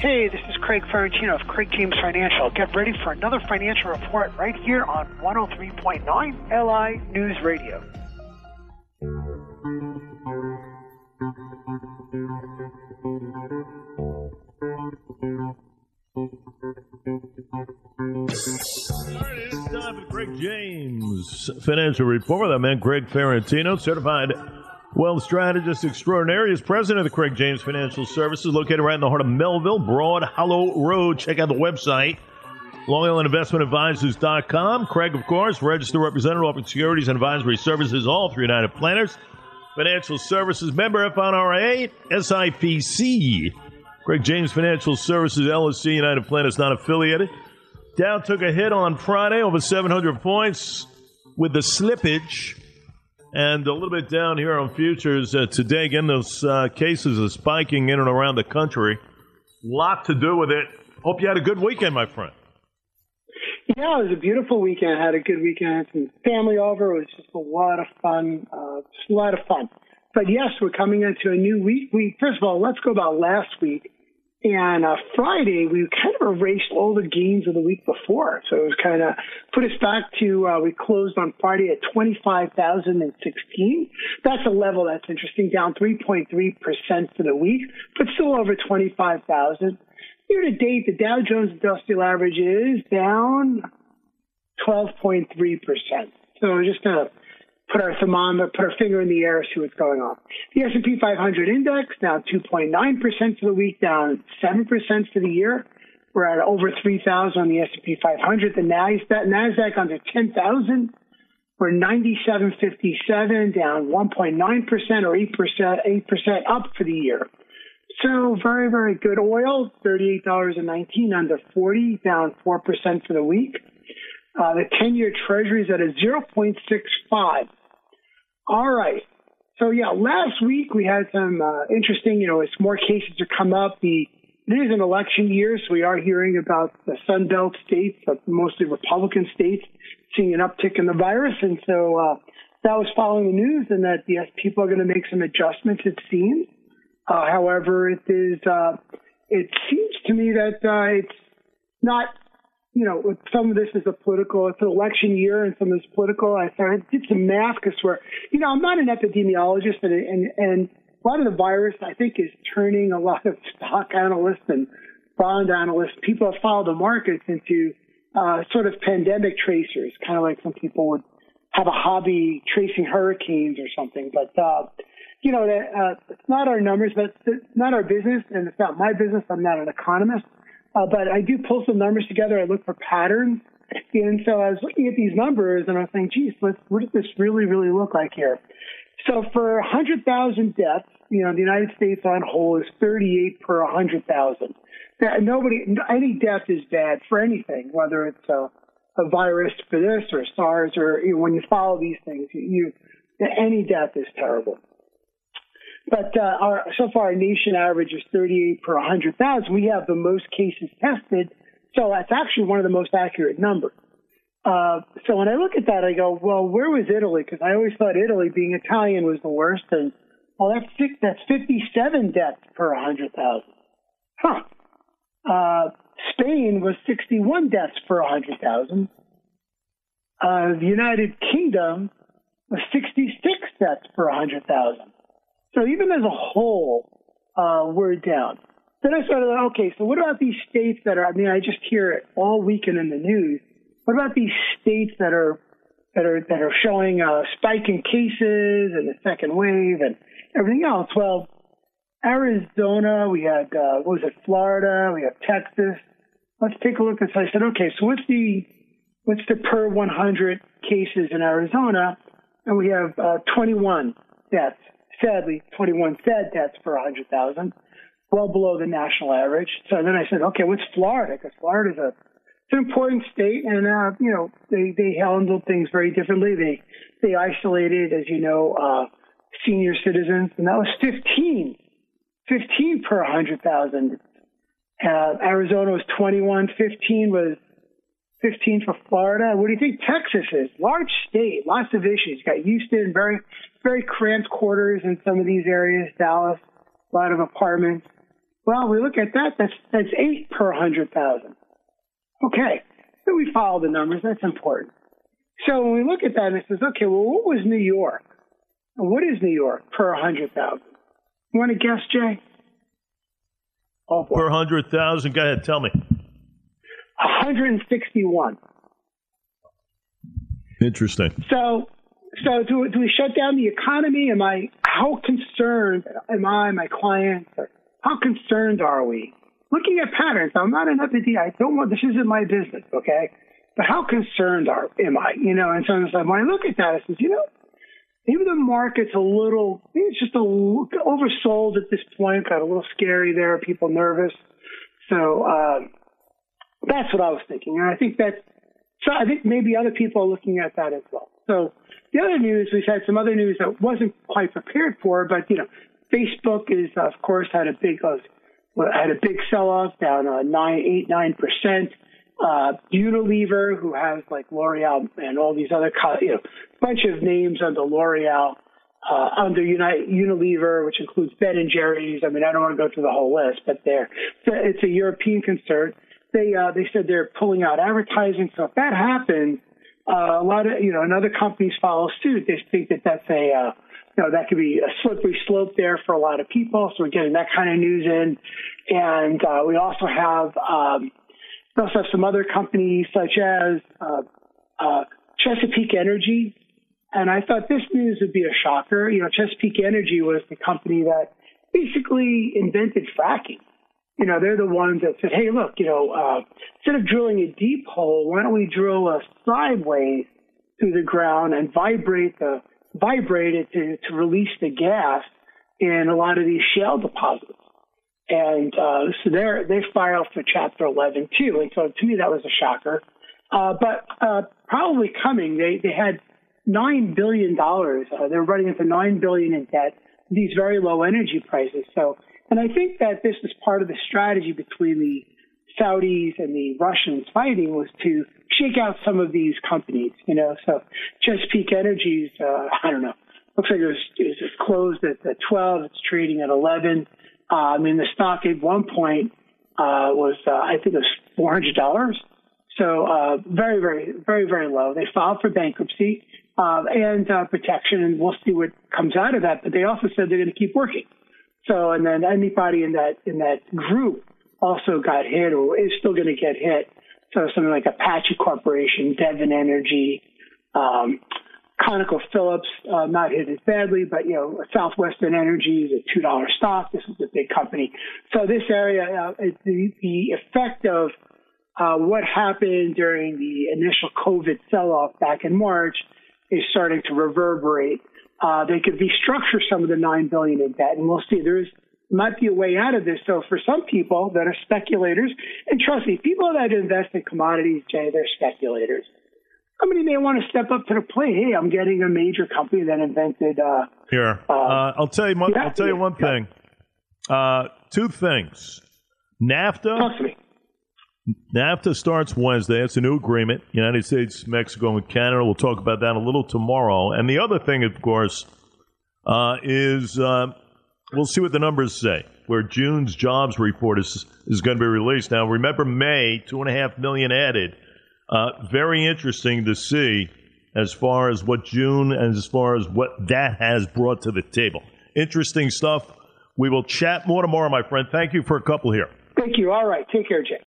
Hey, this is Craig Ferrantino of Craig James Financial. Get ready for another financial report right here on 103.9 LI News Radio. All right, it is time for Craig James Financial Report. I'm Craig Ferrantino, certified wealth strategist extraordinary, is president of the Craig James Financial Services, located right in the heart of Melville, Broad Hollow Road. Check out the website, Long Island LongIslandInvestmentAdvisors.com. Craig, of course, registered representative, offering securities and advisory services, all through United Planners. Financial Services member, FINRA, SIPC. Craig James Financial Services, LLC, United Planners, not affiliated. Dow took a hit on Friday, over 700 points with the slippage. And a little bit down here on futures uh, today. Again, those uh, cases are spiking in and around the country. Lot to do with it. Hope you had a good weekend, my friend. Yeah, it was a beautiful weekend. I had a good weekend. Had some family over. It was just a lot of fun. Uh, just a lot of fun. But yes, we're coming into a new week. We first of all, let's go about last week. And uh, Friday, we kind of erased all the gains of the week before. So it was kind of put us back to, uh, we closed on Friday at 25,016. That's a level that's interesting, down 3.3% for the week, but still over 25,000. Year to date, the Dow Jones Industrial Average is down 12.3%. So just a put our thermometer, put our finger in the air, see what's going on. The S&P 500 index down 2.9% for the week, down 7% for the year. We're at over 3,000 on the S&P 500. The NASDAQ, NASDAQ under 10,000. We're 97.57, down 1.9% or 8%, 8% up for the year. So very, very good oil, $38.19 under 40, down 4% for the week. Uh, the 10 year treasury is at a 0.65. All right. So yeah, last week we had some uh, interesting, you know, as more cases are come up, the it is an election year, so we are hearing about the Sun Belt states, mostly Republican states, seeing an uptick in the virus, and so uh, that was following the news, and that yes, people are going to make some adjustments. It seems. Uh, however, it is. Uh, it seems to me that uh, it's not you know, some of this is a political, it's an election year and some of it's political. I, I did some math because we're, you know, I'm not an epidemiologist and, and, and a lot of the virus, I think, is turning a lot of stock analysts and bond analysts, people that follow the markets into uh, sort of pandemic tracers, kind of like some people would have a hobby tracing hurricanes or something. But, uh, you know, uh, it's not our numbers, but it's not our business, and it's not my business. I'm not an economist. Uh, but I do pull some numbers together. I look for patterns. And so I was looking at these numbers and I was saying, geez, what does this really, really look like here? So for 100,000 deaths, you know, the United States on whole is 38 per 100,000. Nobody, any death is bad for anything, whether it's a, a virus for this or SARS or you know, when you follow these things, you, any death is terrible. But uh, our, so far, our nation average is 38 per 100,000. We have the most cases tested, so that's actually one of the most accurate numbers. Uh, so when I look at that, I go, well, where was Italy? Because I always thought Italy, being Italian, was the worst. And well, that's six, that's 57 deaths per 100,000. Huh. Uh, Spain was 61 deaths per 100,000. Uh, the United Kingdom was 66 deaths per 100,000. So even as a whole, uh, we're down. Then I started, okay, so what about these states that are, I mean, I just hear it all weekend in the news. What about these states that are, that are, that are showing a spike in cases and the second wave and everything else? Well, Arizona, we had, uh, what was it, Florida, we have Texas. Let's take a look at, so I said, okay, so what's the, what's the per 100 cases in Arizona? And we have, uh, 21 deaths sadly 21 sad deaths per 100,000, well below the national average. So then I said, okay, what's Florida? Because Florida's a it's an important state, and uh, you know they they handled things very differently. They they isolated, as you know, uh, senior citizens, and that was 15, 15 per 100,000. Uh, Arizona was 21, 15 was 15 for Florida. What do you think Texas is? Large state, lots of issues. You got Houston, very, very cramped quarters in some of these areas. Dallas, a lot of apartments. Well, we look at that. That's that's eight per hundred thousand. Okay, so we follow the numbers. That's important. So when we look at that, it says, okay, well, what was New York? What is New York per hundred thousand? You want to guess, Jay? Oh, boy. per hundred thousand. Go ahead, tell me. 161. Interesting. So, so do, do we shut down the economy? Am I how concerned am I, my clients? How concerned are we? Looking at patterns, I'm not an epidemic. I don't want this isn't my business, okay? But how concerned are am I? You know, and so it's like when I look at that, I says, you know, maybe the market's a little, maybe it's just a oversold at this point, got a little scary there, people nervous. So uh, that's what I was thinking, and I think that. So I think maybe other people are looking at that as well. So the other news, we've had some other news that wasn't quite prepared for, but you know, Facebook is of course had a big uh, had a big sell off down uh, nine, eight, nine percent. Uh, Unilever, who has like L'Oreal and all these other, you know, bunch of names under L'Oreal, uh, under United, Unilever, which includes Ben and Jerry's. I mean, I don't want to go through the whole list, but there, it's a European concern. They uh, they said they're pulling out advertising. So if that happens, uh, a lot of you know, and other companies follow suit. They think that that's a uh, you know that could be a slippery slope there for a lot of people. So we're getting that kind of news in, and uh, we also have um, we also have some other companies such as uh, uh, Chesapeake Energy. And I thought this news would be a shocker. You know, Chesapeake Energy was the company that basically invented fracking. You know, they're the ones that said, hey, look, you know, uh, instead of drilling a deep hole, why don't we drill a sideways through the ground and vibrate the vibrate it to, to release the gas in a lot of these shale deposits. And uh, so they they filed for Chapter 11 too. And so to me, that was a shocker. Uh, but uh, probably coming, they, they had $9 billion. Uh, they're running into 9 billion in debt, these very low energy prices. So, and I think that this is part of the strategy between the Saudis and the Russians fighting was to shake out some of these companies, you know. So Chesapeake Energy's, uh, I don't know, looks like it was, it was closed at, at 12. It's trading at 11. Uh, I mean, the stock at one point uh, was, uh, I think it was $400. So uh, very, very, very, very low. They filed for bankruptcy uh, and uh, protection, and we'll see what comes out of that. But they also said they're going to keep working. So, and then anybody in that in that group also got hit or is still going to get hit. So something like Apache Corporation, Devon Energy, um, ConocoPhillips, uh, not hit as badly, but you know, Southwestern Energy is a two dollar stock. This is a big company. So this area, uh, the, the effect of uh, what happened during the initial COVID sell off back in March is starting to reverberate. Uh, they could restructure some of the nine billion in debt, and we'll see. There's might be a way out of this. So for some people that are speculators, and trust me, people that invest in commodities, Jay, they're speculators. Somebody may want to step up to the plate. Hey, I'm getting a major company that invented. Uh, Here, uh, uh, I'll tell you one. I'll tell you one thing. Uh, two things. NAFTA. NAFTA starts Wednesday. It's a new agreement. United States, Mexico, and Canada. We'll talk about that a little tomorrow. And the other thing, of course, uh, is uh, we'll see what the numbers say. Where June's jobs report is is going to be released. Now, remember May, two and a half million added. Uh, very interesting to see as far as what June and as far as what that has brought to the table. Interesting stuff. We will chat more tomorrow, my friend. Thank you for a couple here. Thank you. All right. Take care, Jay.